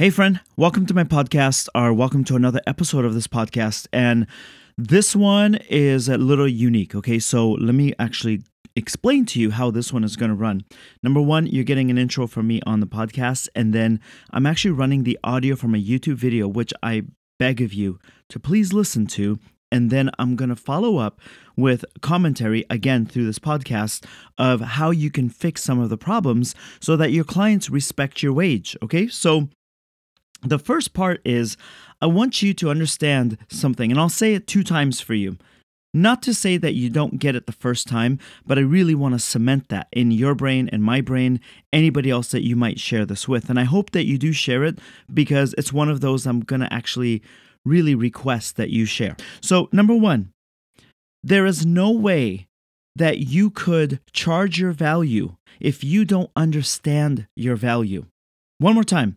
Hey, friend, welcome to my podcast, or welcome to another episode of this podcast. And this one is a little unique. Okay, so let me actually explain to you how this one is going to run. Number one, you're getting an intro from me on the podcast, and then I'm actually running the audio from a YouTube video, which I beg of you to please listen to. And then I'm going to follow up with commentary again through this podcast of how you can fix some of the problems so that your clients respect your wage. Okay, so the first part is I want you to understand something, and I'll say it two times for you. Not to say that you don't get it the first time, but I really want to cement that in your brain and my brain, anybody else that you might share this with. And I hope that you do share it because it's one of those I'm going to actually really request that you share. So, number one, there is no way that you could charge your value if you don't understand your value. One more time.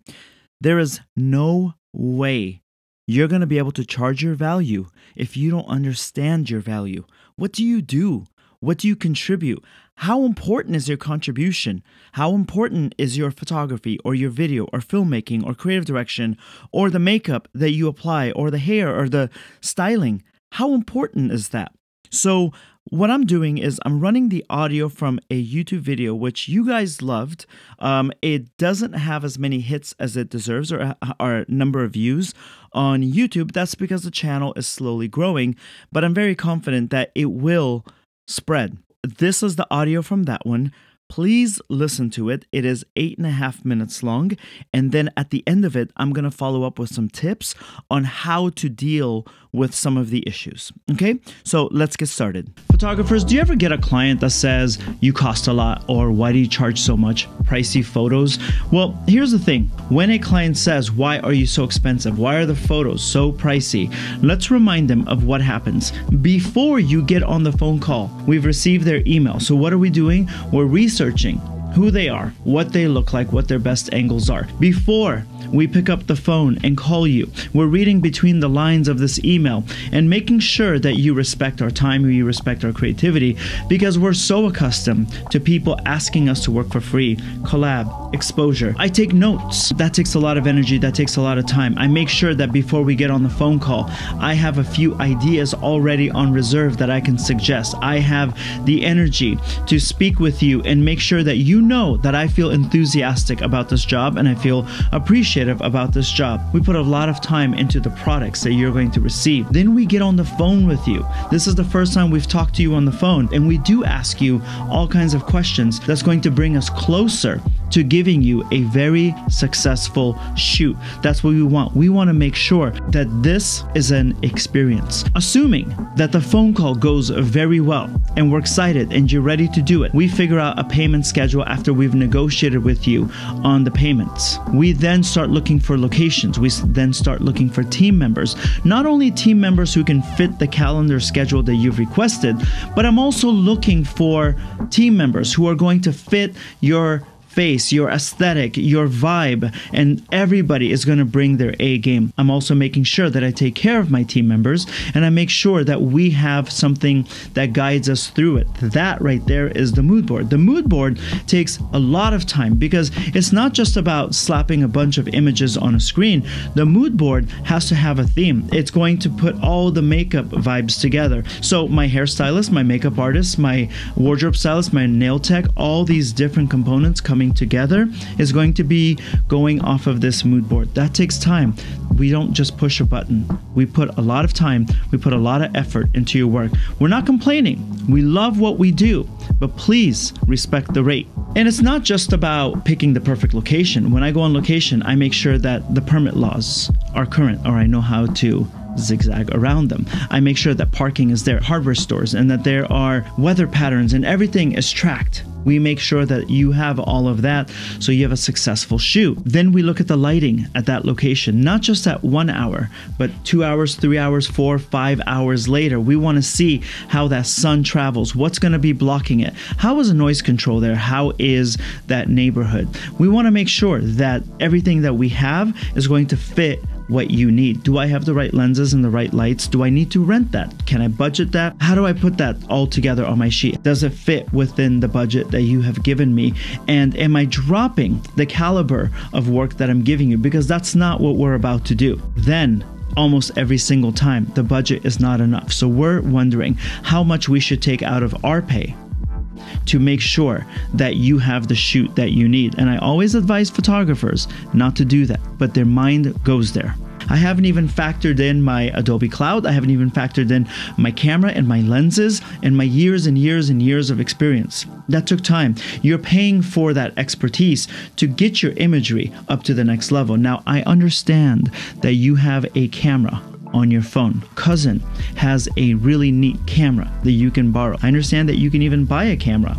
There is no way you're going to be able to charge your value if you don't understand your value. What do you do? What do you contribute? How important is your contribution? How important is your photography or your video or filmmaking or creative direction or the makeup that you apply or the hair or the styling? How important is that? So, what I'm doing is I'm running the audio from a YouTube video, which you guys loved. Um, it doesn't have as many hits as it deserves or, or number of views on YouTube. That's because the channel is slowly growing, but I'm very confident that it will spread. This is the audio from that one. Please listen to it. It is eight and a half minutes long. And then at the end of it, I'm going to follow up with some tips on how to deal with some of the issues. Okay, so let's get started. Photographers, do you ever get a client that says you cost a lot or why do you charge so much? Pricey photos? Well, here's the thing when a client says, Why are you so expensive? Why are the photos so pricey? Let's remind them of what happens. Before you get on the phone call, we've received their email. So, what are we doing? We're researching who they are, what they look like, what their best angles are. Before we pick up the phone and call you, we're reading between the lines of this email and making sure that you respect our time, you respect our creativity, because we're so accustomed to people asking us to work for free, collab, exposure. I take notes. That takes a lot of energy, that takes a lot of time. I make sure that before we get on the phone call, I have a few ideas already on reserve that I can suggest. I have the energy to speak with you and make sure that you know that I feel enthusiastic about this job and I feel appreciative about this job. We put a lot of time into the products that you're going to receive. Then we get on the phone with you. This is the first time we've talked to you on the phone, and we do ask you all kinds of questions that's going to bring us closer to giving you a very successful shoot. That's what we want. We want to make sure that this is an experience. Assuming that the phone call goes very well and we're excited and you're ready to do it, we figure out a payment schedule after we've negotiated with you on the payments. We then start looking for locations. We then start looking for team members. Not only team members who can fit the calendar schedule that you've requested, but I'm also looking for team members who are going to fit your face, your aesthetic, your vibe, and everybody is going to bring their A game. I'm also making sure that I take care of my team members and I make sure that we have something that guides us through it. That right there is the mood board. The mood board takes a lot of time because it's not just about slapping a bunch of images on a screen. The mood board has to have a theme. It's going to put all the makeup vibes together. So, my hairstylist, my makeup artist, my wardrobe stylist, my nail tech, all these different components coming coming together is going to be going off of this mood board. That takes time. We don't just push a button. We put a lot of time, we put a lot of effort into your work. We're not complaining. We love what we do, but please respect the rate. And it's not just about picking the perfect location. When I go on location, I make sure that the permit laws are current or I know how to zigzag around them. I make sure that parking is there, hardware stores, and that there are weather patterns and everything is tracked. We make sure that you have all of that so you have a successful shoot. Then we look at the lighting at that location, not just at one hour, but two hours, three hours, four, five hours later. We want to see how that sun travels, what's going to be blocking it, how is the noise control there, how is that neighborhood. We want to make sure that everything that we have is going to fit what you need. Do I have the right lenses and the right lights? Do I need to rent that? Can I budget that? How do I put that all together on my sheet? Does it fit within the budget that you have given me? And am I dropping the caliber of work that I'm giving you? Because that's not what we're about to do. Then almost every single time the budget is not enough. So we're wondering how much we should take out of our pay to make sure that you have the shoot that you need. And I always advise photographers not to do that, but their mind goes there. I haven't even factored in my Adobe Cloud. I haven't even factored in my camera and my lenses and my years and years and years of experience. That took time. You're paying for that expertise to get your imagery up to the next level. Now, I understand that you have a camera on your phone. Cousin has a really neat camera that you can borrow. I understand that you can even buy a camera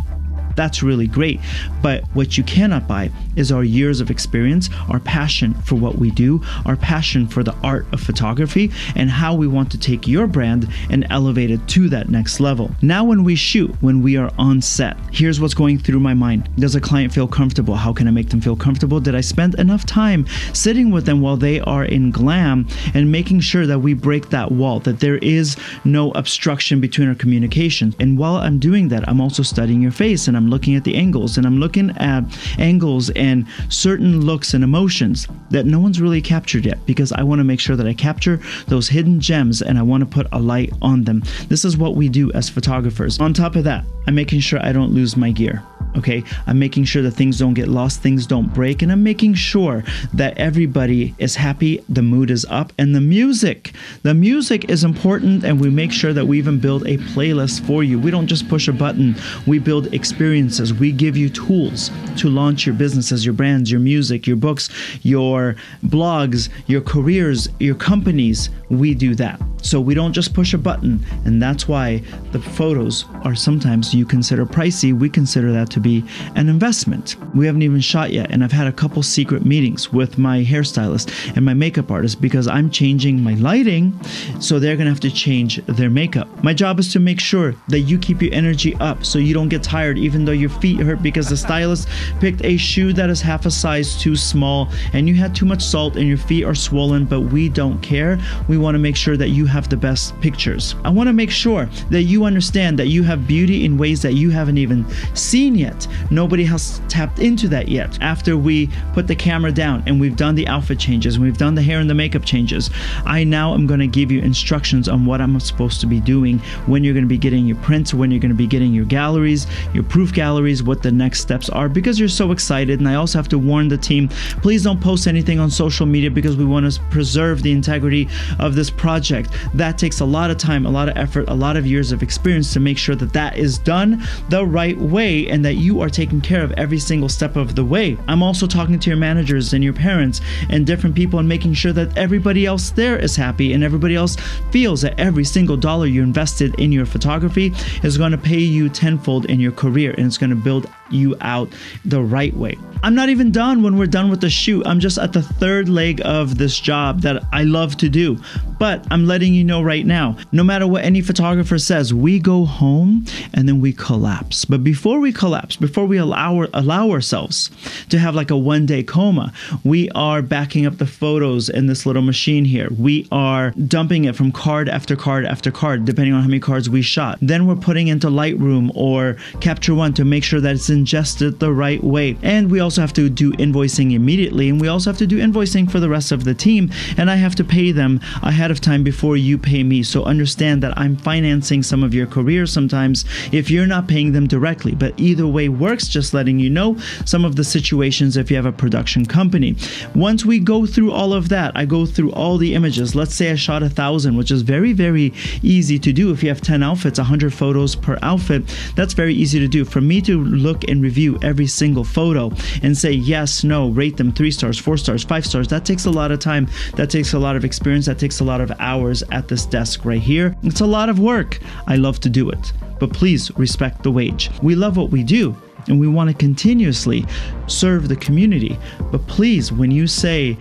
that's really great. But what you cannot buy is our years of experience, our passion for what we do, our passion for the art of photography, and how we want to take your brand and elevate it to that next level. Now, when we shoot, when we are on set, here's what's going through my mind Does a client feel comfortable? How can I make them feel comfortable? Did I spend enough time sitting with them while they are in glam and making sure that we break that wall, that there is no obstruction between our communication? And while I'm doing that, I'm also studying your face and I'm I'm looking at the angles and I'm looking at angles and certain looks and emotions that no one's really captured yet because I want to make sure that I capture those hidden gems and I want to put a light on them. This is what we do as photographers. On top of that, I'm making sure I don't lose my gear. Okay, I'm making sure that things don't get lost, things don't break, and I'm making sure that everybody is happy, the mood is up, and the music. The music is important, and we make sure that we even build a playlist for you. We don't just push a button, we build experiences. We give you tools to launch your businesses, your brands, your music, your books, your blogs, your careers, your companies. We do that. So we don't just push a button, and that's why the photos are sometimes you consider pricey. We consider that to be an investment. We haven't even shot yet, and I've had a couple secret meetings with my hairstylist and my makeup artist because I'm changing my lighting, so they're gonna have to change their makeup. My job is to make sure that you keep your energy up so you don't get tired even though your feet hurt because the stylist picked a shoe that is half a size too small and you had too much salt and your feet are swollen, but we don't care. We wanna make sure that you have the best pictures. I wanna make sure that you understand that you have beauty in ways that you haven't even seen yet. Nobody has tapped into that yet. After we put the camera down and we've done the outfit changes, we've done the hair and the makeup changes, I now am going to give you instructions on what I'm supposed to be doing when you're going to be getting your prints, when you're going to be getting your galleries, your proof galleries, what the next steps are because you're so excited. And I also have to warn the team please don't post anything on social media because we want to preserve the integrity of this project. That takes a lot of time, a lot of effort, a lot of years of experience to make sure that that is done the right way and that you are taking care of every single step of the way. I'm also talking to your managers and your parents and different people and making sure that everybody else there is happy and everybody else feels that every single dollar you invested in your photography is going to pay you tenfold in your career and it's going to build you out the right way. I'm not even done when we're done with the shoot. I'm just at the third leg of this job that I love to do. But I'm letting you know right now no matter what any photographer says, we go home and then we collapse. But before we collapse, before we allow, allow ourselves to have like a one day coma, we are backing up the photos in this little machine here. We are dumping it from card after card after card, depending on how many cards we shot. Then we're putting into Lightroom or Capture One to make sure that it's ingested the right way. And we also have to do invoicing immediately, and we also have to do invoicing for the rest of the team. And I have to pay them ahead of time before you pay me. So understand that I'm financing some of your career sometimes if you're not paying them directly. But either way works, just letting you know some of the situations if you have a production company. Once we go through all of that, I go through all the images. Let's say I shot a thousand, which is very, very easy to do. If you have 10 outfits, 100 photos per outfit, that's very easy to do. For me to look and review every single photo and say yes, no, rate them three stars, four stars, five stars. That takes a lot of time. That takes a lot of experience. That takes a lot of hours at this desk right here. It's a lot of work. I love to do it. But please respect the wage. We love what we do and we want to continuously serve the community. But please, when you say,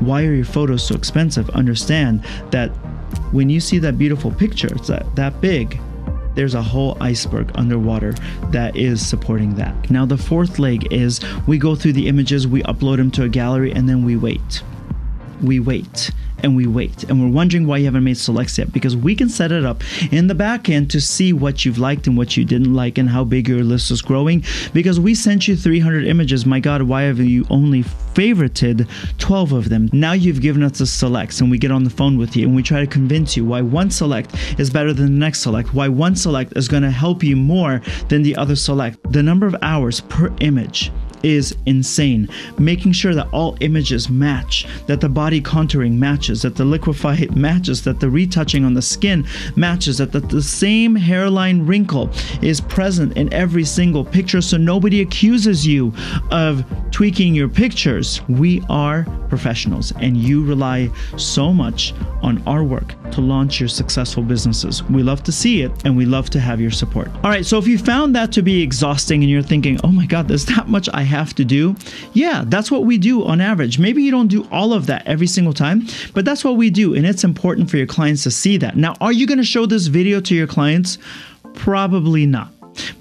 why are your photos so expensive? Understand that when you see that beautiful picture, it's that, that big, there's a whole iceberg underwater that is supporting that. Now, the fourth leg is we go through the images, we upload them to a gallery, and then we wait. We wait and we wait. And we're wondering why you haven't made selects yet because we can set it up in the back end to see what you've liked and what you didn't like and how big your list is growing. Because we sent you 300 images my god why have you only favorited 12 of them? Now you've given us the selects and we get on the phone with you and we try to convince you why one select is better than the next select why one select is going to help you more than the other select. The number of hours per image is insane. Making sure that all images match, that the body contouring matches, that the liquefy matches, that the retouching on the skin matches, that the, the same hairline wrinkle is present in every single picture so nobody accuses you of tweaking your pictures. We are professionals and you rely so much on our work to launch your successful businesses. We love to see it and we love to have your support. All right, so if you found that to be exhausting and you're thinking, oh my God, there's that much I have to do. Yeah, that's what we do on average. Maybe you don't do all of that every single time, but that's what we do. And it's important for your clients to see that. Now, are you going to show this video to your clients? Probably not.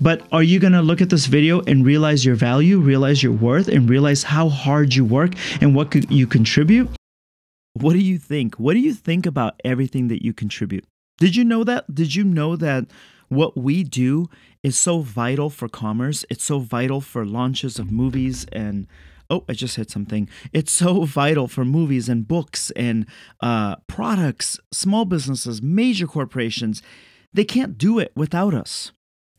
But are you going to look at this video and realize your value, realize your worth, and realize how hard you work and what you contribute? What do you think? What do you think about everything that you contribute? Did you know that? Did you know that what we do is so vital for commerce. It's so vital for launches of movies and oh, I just hit something. It's so vital for movies and books and uh, products, small businesses, major corporations. They can't do it without us.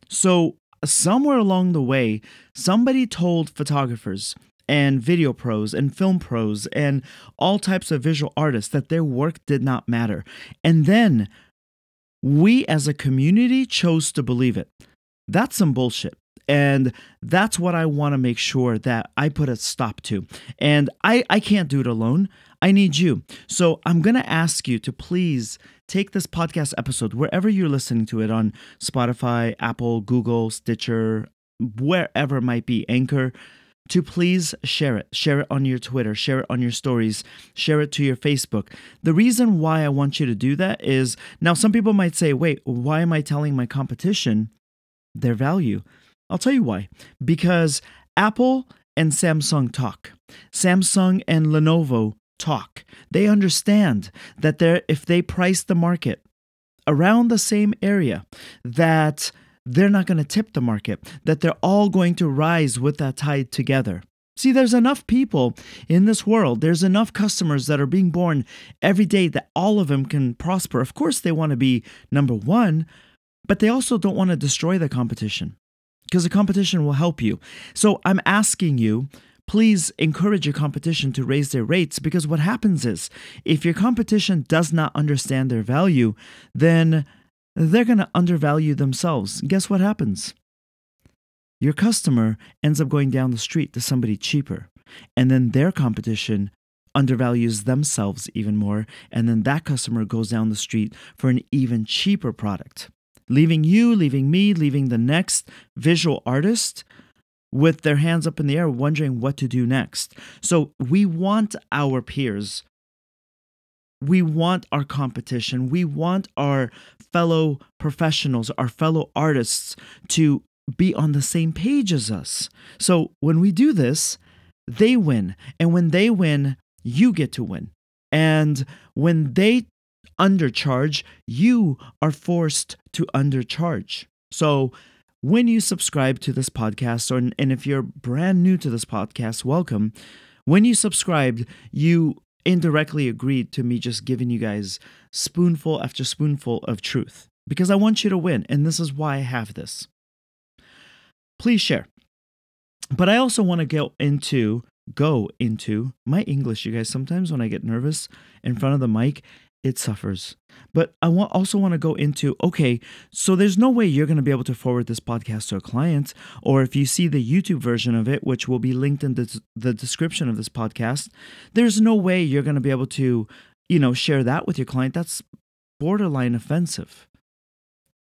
So, somewhere along the way, somebody told photographers and video pros and film pros and all types of visual artists that their work did not matter. And then we as a community chose to believe it. That's some bullshit. And that's what I want to make sure that I put a stop to. And I, I can't do it alone. I need you. So I'm going to ask you to please take this podcast episode, wherever you're listening to it on Spotify, Apple, Google, Stitcher, wherever it might be, Anchor to please share it. Share it on your Twitter, share it on your stories, share it to your Facebook. The reason why I want you to do that is now some people might say, wait, why am I telling my competition their value? I'll tell you why. Because Apple and Samsung talk, Samsung and Lenovo talk. They understand that they're, if they price the market around the same area, that they're not going to tip the market, that they're all going to rise with that tide together. See, there's enough people in this world, there's enough customers that are being born every day that all of them can prosper. Of course, they want to be number one, but they also don't want to destroy the competition because the competition will help you. So I'm asking you, please encourage your competition to raise their rates because what happens is if your competition does not understand their value, then they're going to undervalue themselves. Guess what happens? Your customer ends up going down the street to somebody cheaper, and then their competition undervalues themselves even more, and then that customer goes down the street for an even cheaper product, leaving you, leaving me, leaving the next visual artist with their hands up in the air, wondering what to do next. So, we want our peers we want our competition. We want our fellow professionals, our fellow artists to be on the same page as us. So when we do this, they win. And when they win, you get to win. And when they undercharge, you are forced to undercharge. So when you subscribe to this podcast, or and if you're brand new to this podcast, welcome. When you subscribed, you indirectly agreed to me just giving you guys spoonful after spoonful of truth because I want you to win, and this is why I have this. Please share. But I also want to go into go into my English, you guys. Sometimes when I get nervous in front of the mic, it suffers. But I want, also want to go into okay, so there's no way you're going to be able to forward this podcast to a client, or if you see the YouTube version of it, which will be linked in the, the description of this podcast, there's no way you're going to be able to, you know, share that with your client. That's borderline offensive.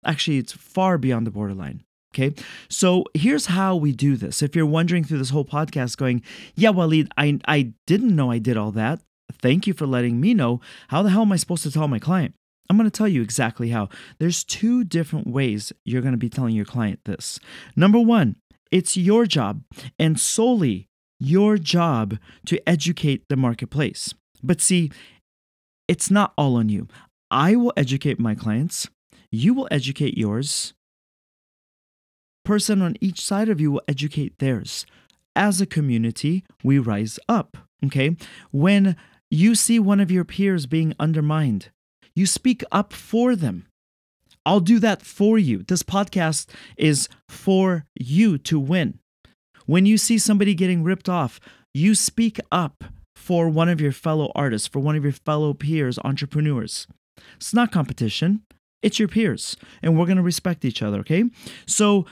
Actually, it's far beyond the borderline. Okay. So here's how we do this. If you're wondering through this whole podcast, going, yeah, Walid, I, I didn't know I did all that. Thank you for letting me know. How the hell am I supposed to tell my client? I'm going to tell you exactly how. There's two different ways you're going to be telling your client this. Number one, it's your job and solely your job to educate the marketplace. But see, it's not all on you. I will educate my clients, you will educate yours. Person on each side of you will educate theirs. As a community, we rise up. Okay. When you see one of your peers being undermined, you speak up for them. I'll do that for you. This podcast is for you to win. When you see somebody getting ripped off, you speak up for one of your fellow artists, for one of your fellow peers, entrepreneurs. It's not competition, it's your peers, and we're to respect each other, okay? So,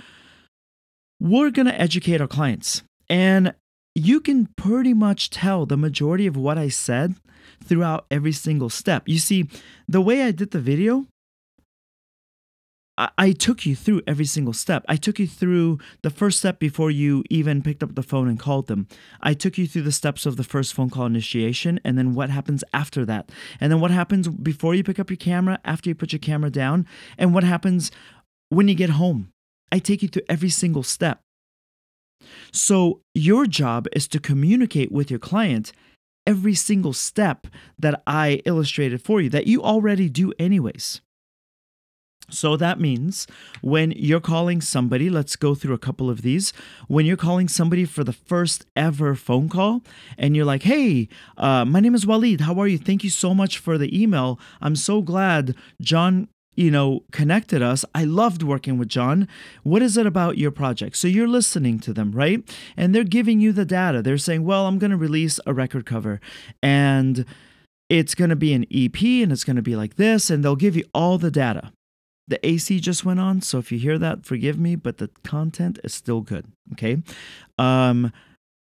we're to educate our clients. And you can pretty much tell the majority of what I said throughout every single step. You see, the way I did the video, I, took you through every single step. I took you through the first step before you even picked up the phone and called them. I took you through the steps of the first phone call initiation and then what happens after that. And then what happens before you pick up your camera, after you put your camera down, and what happens when you get home. I take you through every single step. So, your job is to communicate with your client every single step that I illustrated for you that you already do, anyways. So that means when you're calling somebody, let's go through a couple of these. When you're calling somebody for the first ever phone call and you're like, hey, uh, my name is Walid. How are you? Thank you so much for the email. I'm so glad John you know, connected us. I loved working with John. What is it about your project? So you're listening to them, right? And they're giving you the data. They're saying, well, I'm going to release a record cover and it's going to be an EP and it's going to be like this. And they'll give you all the data. The AC just went on, so if you hear that, forgive me, but the content is still good. Okay. Um,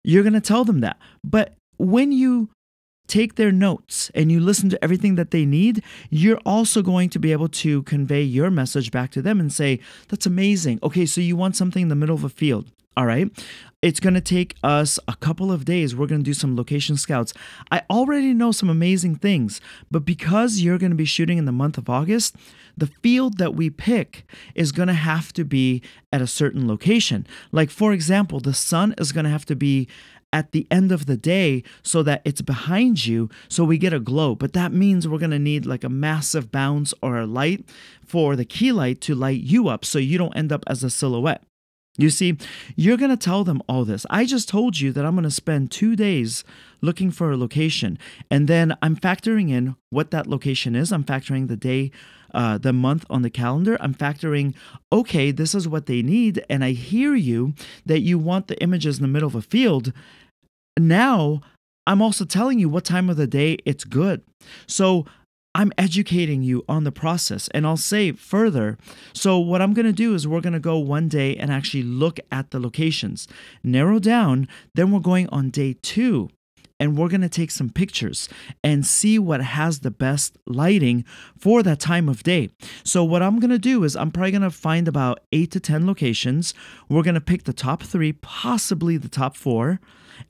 you're going to tell them that. But when you take their notes and you listen to everything that they need, you're also going to be able to convey your message back to them and say, That's amazing. Okay, so you want something in the middle of a field. All right. It's going to take us a couple of days. We're going to do some location scouts. I already know some amazing things, but because you're going to be shooting in the month of August, the field that we pick is going to have to be at a certain location. Like, for example, the sun is going to have to be at the end of the day so that it's behind you so we get a glow. But that means we're going to need like a massive bounce or a light for the key light to light you up so you don't end up as a silhouette. You see, you're going to tell them all this. I just told you that I'm going to spend two days looking for a location. And then I'm factoring in what that location is. I'm factoring the day, uh, the month on the calendar. I'm factoring, okay, this is what they need. And I hear you that you want the images in the middle of a field. Now, I'm also telling you what time of the day it's good. So I'm educating you on the process. And I'll say further so, what I'm going to do is we're going to go one day and actually look at the locations, narrow down. Then we're going on day two and we're going to take some pictures and see what has the best lighting for that time of day. So, what I'm going to do is I'm probably going to find about eight to 10 locations. We're going to pick the top three, possibly the top four.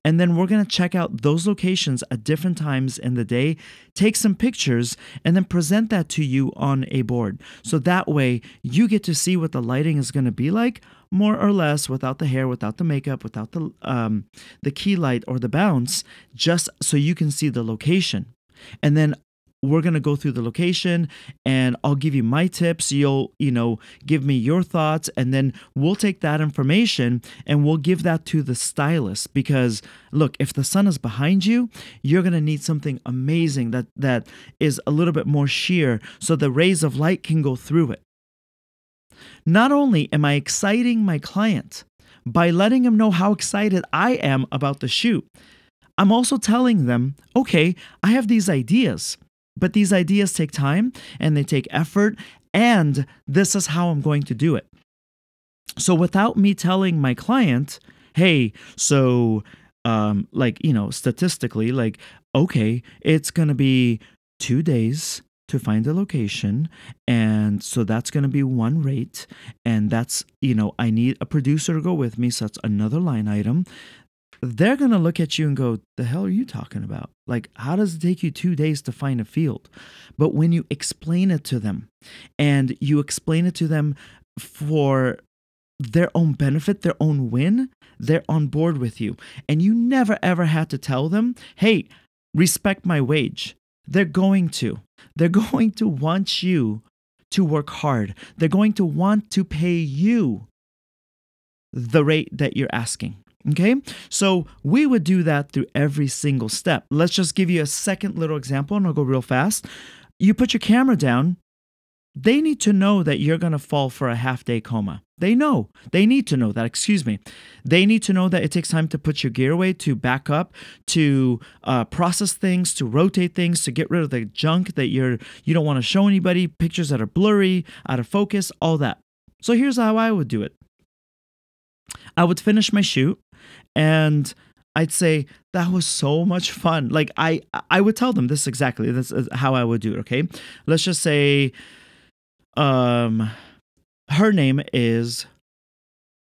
And then we're going to check out those locations at different times in the day, take some pictures, and then present that to you on a board. So that way you get to see what the lighting is going to be like, more or less, without the hair, without the makeup, without the, um, the key light or the bounce, just so you can see the location. And then we're going to go through the location and I'll give you my tips. You'll, you know, give me your thoughts and then we'll take that information and we'll give that to the stylist because look, if the sun is behind you, you're going to need something amazing that that is a little bit more sheer so the rays of light can go through it. Not only am I exciting my client by letting him know how excited I am about the shoot, I'm also telling them, okay, I have these ideas. But these ideas take time and they take effort, and this is how I'm going to do it. So without me telling my client, hey, so um, like, you know, statistically, like, okay, it's going to be two days to find a location. And so that's going to be one rate. And that's, you know, I need a producer to go with me. So that's another line item they're going to look at you and go, The hell are you talking about? Like, how does it take you two days to find a field? But when you explain it to them and you explain it to them for their own benefit, their own win, they're on board with you. And you never ever had to tell them, Hey, respect my wage. they're going to. They're going to want you to work hard. They're going to want to pay you the rate that you're asking. Okay, so we would do that through every single step. Let's just give you a second little example and I'll go real fast. You put your camera down, they need to know that you're going to fall for a half day coma. They know. They need to know that. Excuse me. They need to know that it takes time to put your gear away, to back up, to uh, process things, to rotate things, to get rid of the junk that you're you don't want to show anybody, pictures that are blurry, out of focus, all that. So here's how I would do it. I would finish my shoot and I'd say that was so much fun. Like I I would tell them this exactly. This is how I would do it, okay? Let's just say um her name is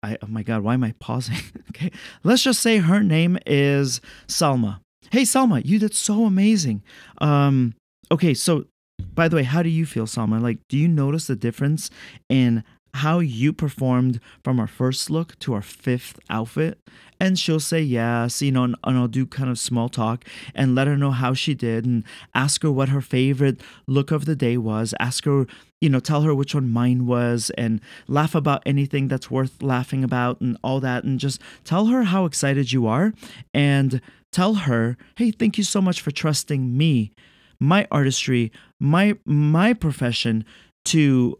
I oh my god, why am I pausing? okay. Let's just say her name is Salma. Hey Salma, you did so amazing. Um okay, so by the way, how do you feel, Salma? Like, do you notice the difference in how you performed from our first look to our fifth outfit. And she'll say yes you know and, and, i'll do kind of small talk and let her know how she did and ask her what her favorite look of the day was. Ask her you know tell her which one mine was and laugh about anything that's worth laughing about and all that and just tell her how excited you are and tell her hey thank you so much for trusting me my artistry my my profession to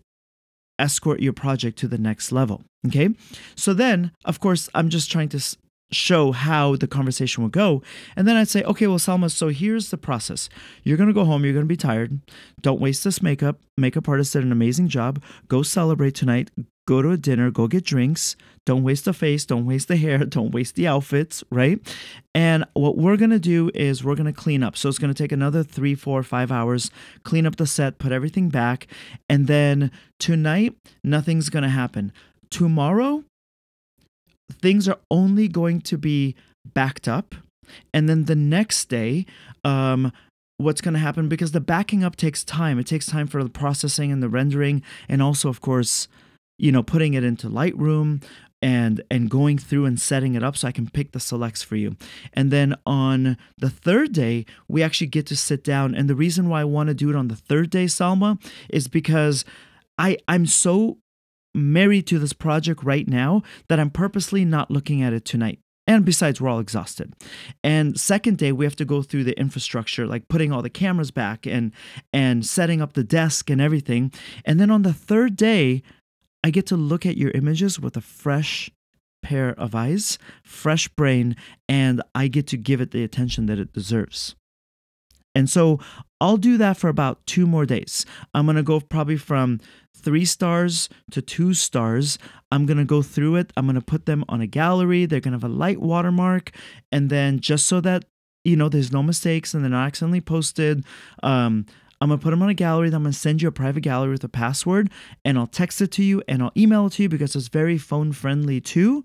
escort your project to the next level. Okay. So then, of course, I'm just trying to show how the conversation will go. And then I'd say, okay, well, Salma, so here's the process. You're going to go home. You're going to be tired. Don't waste this makeup. Makeup artist did an amazing job. Go celebrate tonight. Go to a dinner. Go get drinks. Don't waste the face. Don't waste the hair. Don't waste the outfits, right? And what we're to do is we're to clean up. So it's to take another three, four, five hours, clean up the set, put everything back. And then tonight, nothing's to happen. Tomorrow, things are only going to be backed up. And then the next day, um, what's going to happen because the backing up takes time. It takes time for the processing and the rendering, and also, of course, you know, putting it into Lightroom and and going through and setting it up so I can pick the selects for you. And then on the third day, we actually get to sit down. And the reason why I want to do it on the third day, Salma, is because I I'm so married to this project right now that I'm purposely not looking at it tonight. And besides, we're all exhausted. And second day, we have to go through the infrastructure, like putting all the cameras back and and setting up the desk and everything. And then on the third day, I get to look at your images with a fresh pair of eyes, fresh brain, and I get to give it the attention that it deserves. And so I'll do that for about two more days. I'm gonna go probably from three stars to two stars. I'm gonna go through it. I'm gonna put them on a gallery. They're gonna have a light watermark, and then just so that you know there's no mistakes and they're not accidentally posted. Um, I'm gonna put them on a gallery. Then I'm gonna send you a private gallery with a password, and I'll text it to you and I'll email it to you because it's very phone friendly too.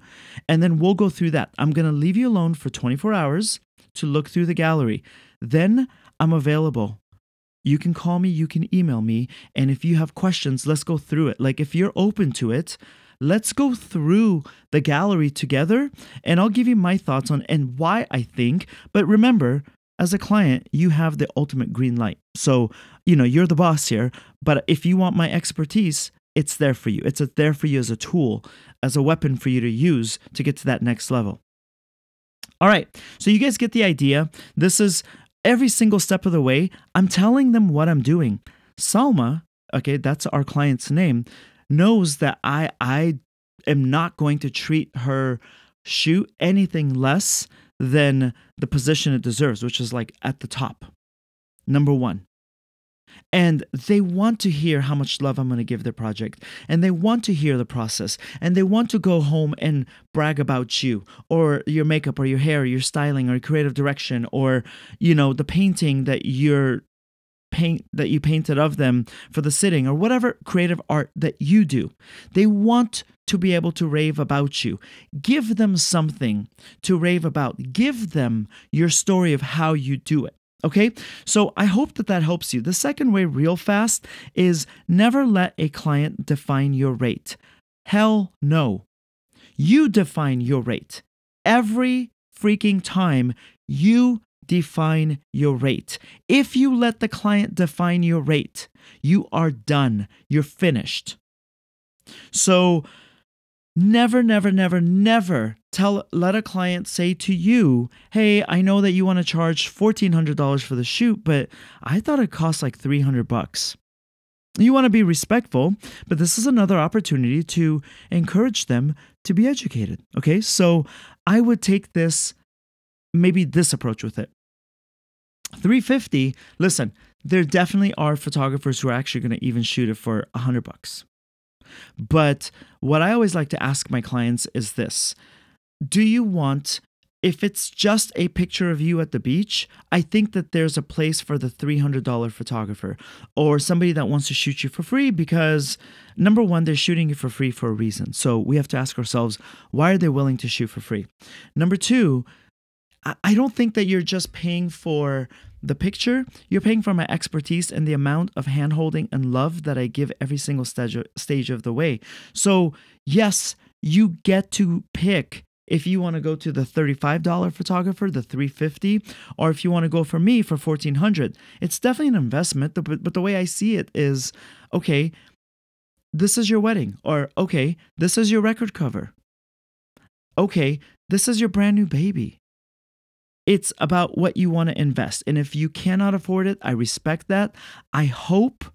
And then we'll go through that. I'm gonna leave you alone for 24 hours to look through the gallery. Then I'm available. You can call me, you can email me, and if you have questions, let's go through it. Like if you're open to it, let's go through the gallery together and I'll give you my thoughts on and why I think. But remember, as a client, you have the ultimate green light. So, you know, you're the boss here, but if you want my expertise, it's there for you. It's there for you as a tool, as a weapon for you to use to get to that next level. All right, so you guys get the idea. This is every single step of the way, I'm telling them what I'm doing. Salma, okay, that's our client's name, knows that I I am not going to treat her shoot anything less than the position it deserves, which is like at the top. Number 1. And they want to hear how much love I'm going to give their project. And they want to hear the process. And they want to go home and brag about you or your makeup or your hair, or your styling or creative direction or, you know, the painting that you're paint that you painted of them for the sitting or whatever creative art that you do. They want to be able to rave about you. Give them something to rave about. Give them your story of how you do it. Okay, so I hope that that helps you. The second way, real fast, is never let a client define your rate. Hell no. You define your rate. Every freaking time, you define your rate. If you let the client define your rate, you are done. You're finished. So never, never, never, never tell let a client say to you, "Hey, I know that you want to charge $1400 for the shoot, but I thought it cost like 300 bucks." You want to be respectful, but this is another opportunity to encourage them to be educated. Okay? So, I would take this maybe this approach with it. 350, listen, there definitely are photographers who are actually going to even shoot it for 100 bucks. But what I always like to ask my clients is this Do you want, if it's just a picture of you at the beach, I think that there's a place for the $300 photographer or somebody that wants to shoot you for free because number one, they're shooting you for free for a reason. So we have to ask ourselves, why are they willing to shoot for free? Number two, I don't think that you're just paying for the picture, you're paying for my expertise and the amount of handholding and love that I give every single stage, stage of the way. So, yes, you get to pick if you want to go to the $35 photographer, the 350, or if you want to go for me for 1400. It's definitely an investment, but, but the way I see it is, okay, this is your wedding or okay, this is your record cover. Okay, this is your brand new baby. It's about what you want to invest. And if you cannot afford it, I respect that. I hope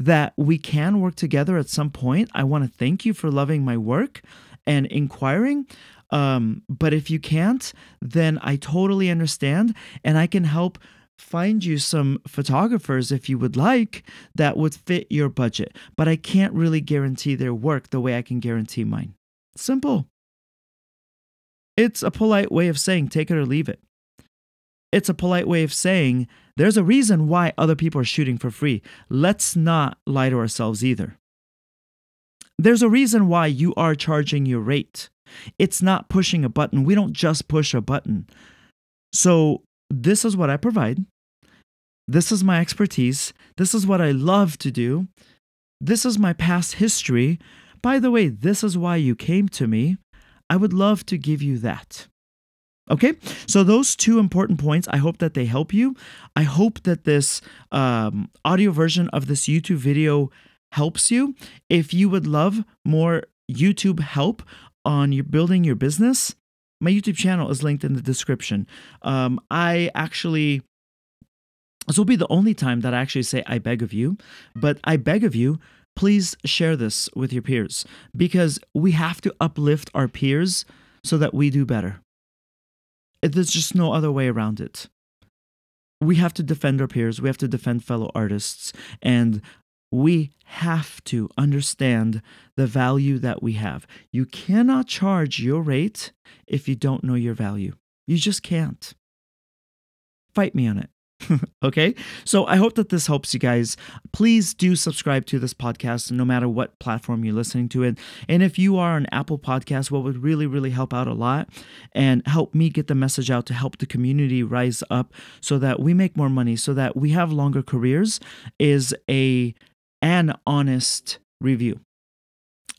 that we can work together at some point. I want to thank you for loving my work and inquiring. Um, but if you can't, then I totally understand and I can help find you some photographers if you would like that would fit your budget. But I can't really guarantee their work the way I can guarantee mine. Simple. It's a polite way of saying take it or leave it. It's a polite way of saying there's a reason why other people are shooting for free. Let's not lie to ourselves either. There's a reason why you are charging your rate. It's not pushing a button. We don't just push a button. So, this is what I provide. This is my expertise. This is what I love to do. This is my past history. By the way, this is why you came to me. I would love to give you that. Okay, so those two important points, I hope that they help you. I hope that this um, audio version of this YouTube video helps you. If you would love more YouTube help on your building your business, my YouTube channel is linked in the description. Um, I actually, this will be the only time that I actually say I beg of you, but I beg of you, please share this with your peers because we have to uplift our peers so that we do better. There's just no other way around it. We have to defend our peers, we have to defend fellow artists, and we have to understand the value that we have. You cannot charge your rate if you don't know your value. You just can't. Fight me on it. okay. So I hope that this helps you guys. Please do subscribe to this podcast no matter what platform you're listening to it. And if you are an Apple Podcast, what would really, really help out a lot and help me get the message out to help the community rise up so that we make more money, so that we have longer careers is a an honest review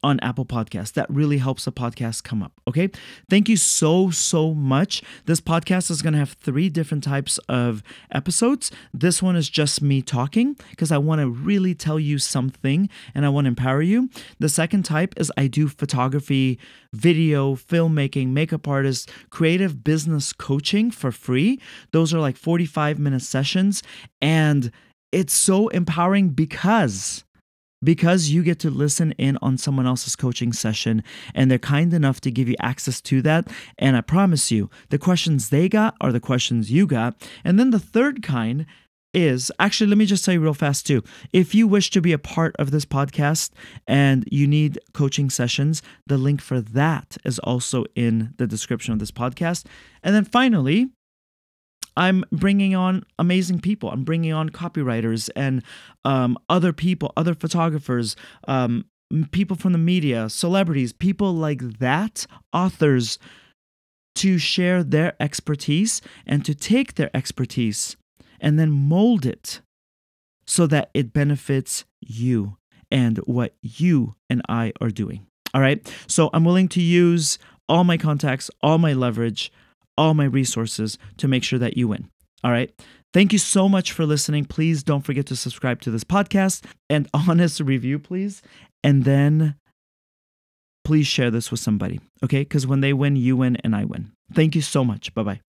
on Apple Podcasts. That really helps the podcast come up. Okay. Thank you so, so much. This podcast is going to have three different types of episodes. This one is just me talking because I want to really tell you something and I want to empower you. The second type is I do photography, video, filmmaking, makeup artist, creative business coaching for free. Those are like 45 minute sessions. And it's so empowering because because you get to listen in on someone else's coaching session and they're kind enough to give you access to that. And I promise you, the questions they got are the questions you got. And then the third kind is actually, let me just tell you real fast too. If you wish to be a part of this podcast and you need coaching sessions, the link for that is also in the description of this podcast. And then finally, I'm bringing on amazing people. I'm bringing on copywriters and um, other people, other photographers, um, people from the media, celebrities, people like that, authors, to share their expertise and to take their expertise and then mold it so that it benefits you and what you and I are doing. All right. So I'm willing to use all my contacts, all my leverage all my resources to make sure that you win. All right. Thank you so much for listening. Please don't forget to subscribe to this podcast and honest review, please. And then please share this with somebody, okay? Because when they win, you win and I win. Thank you so much. Bye bye.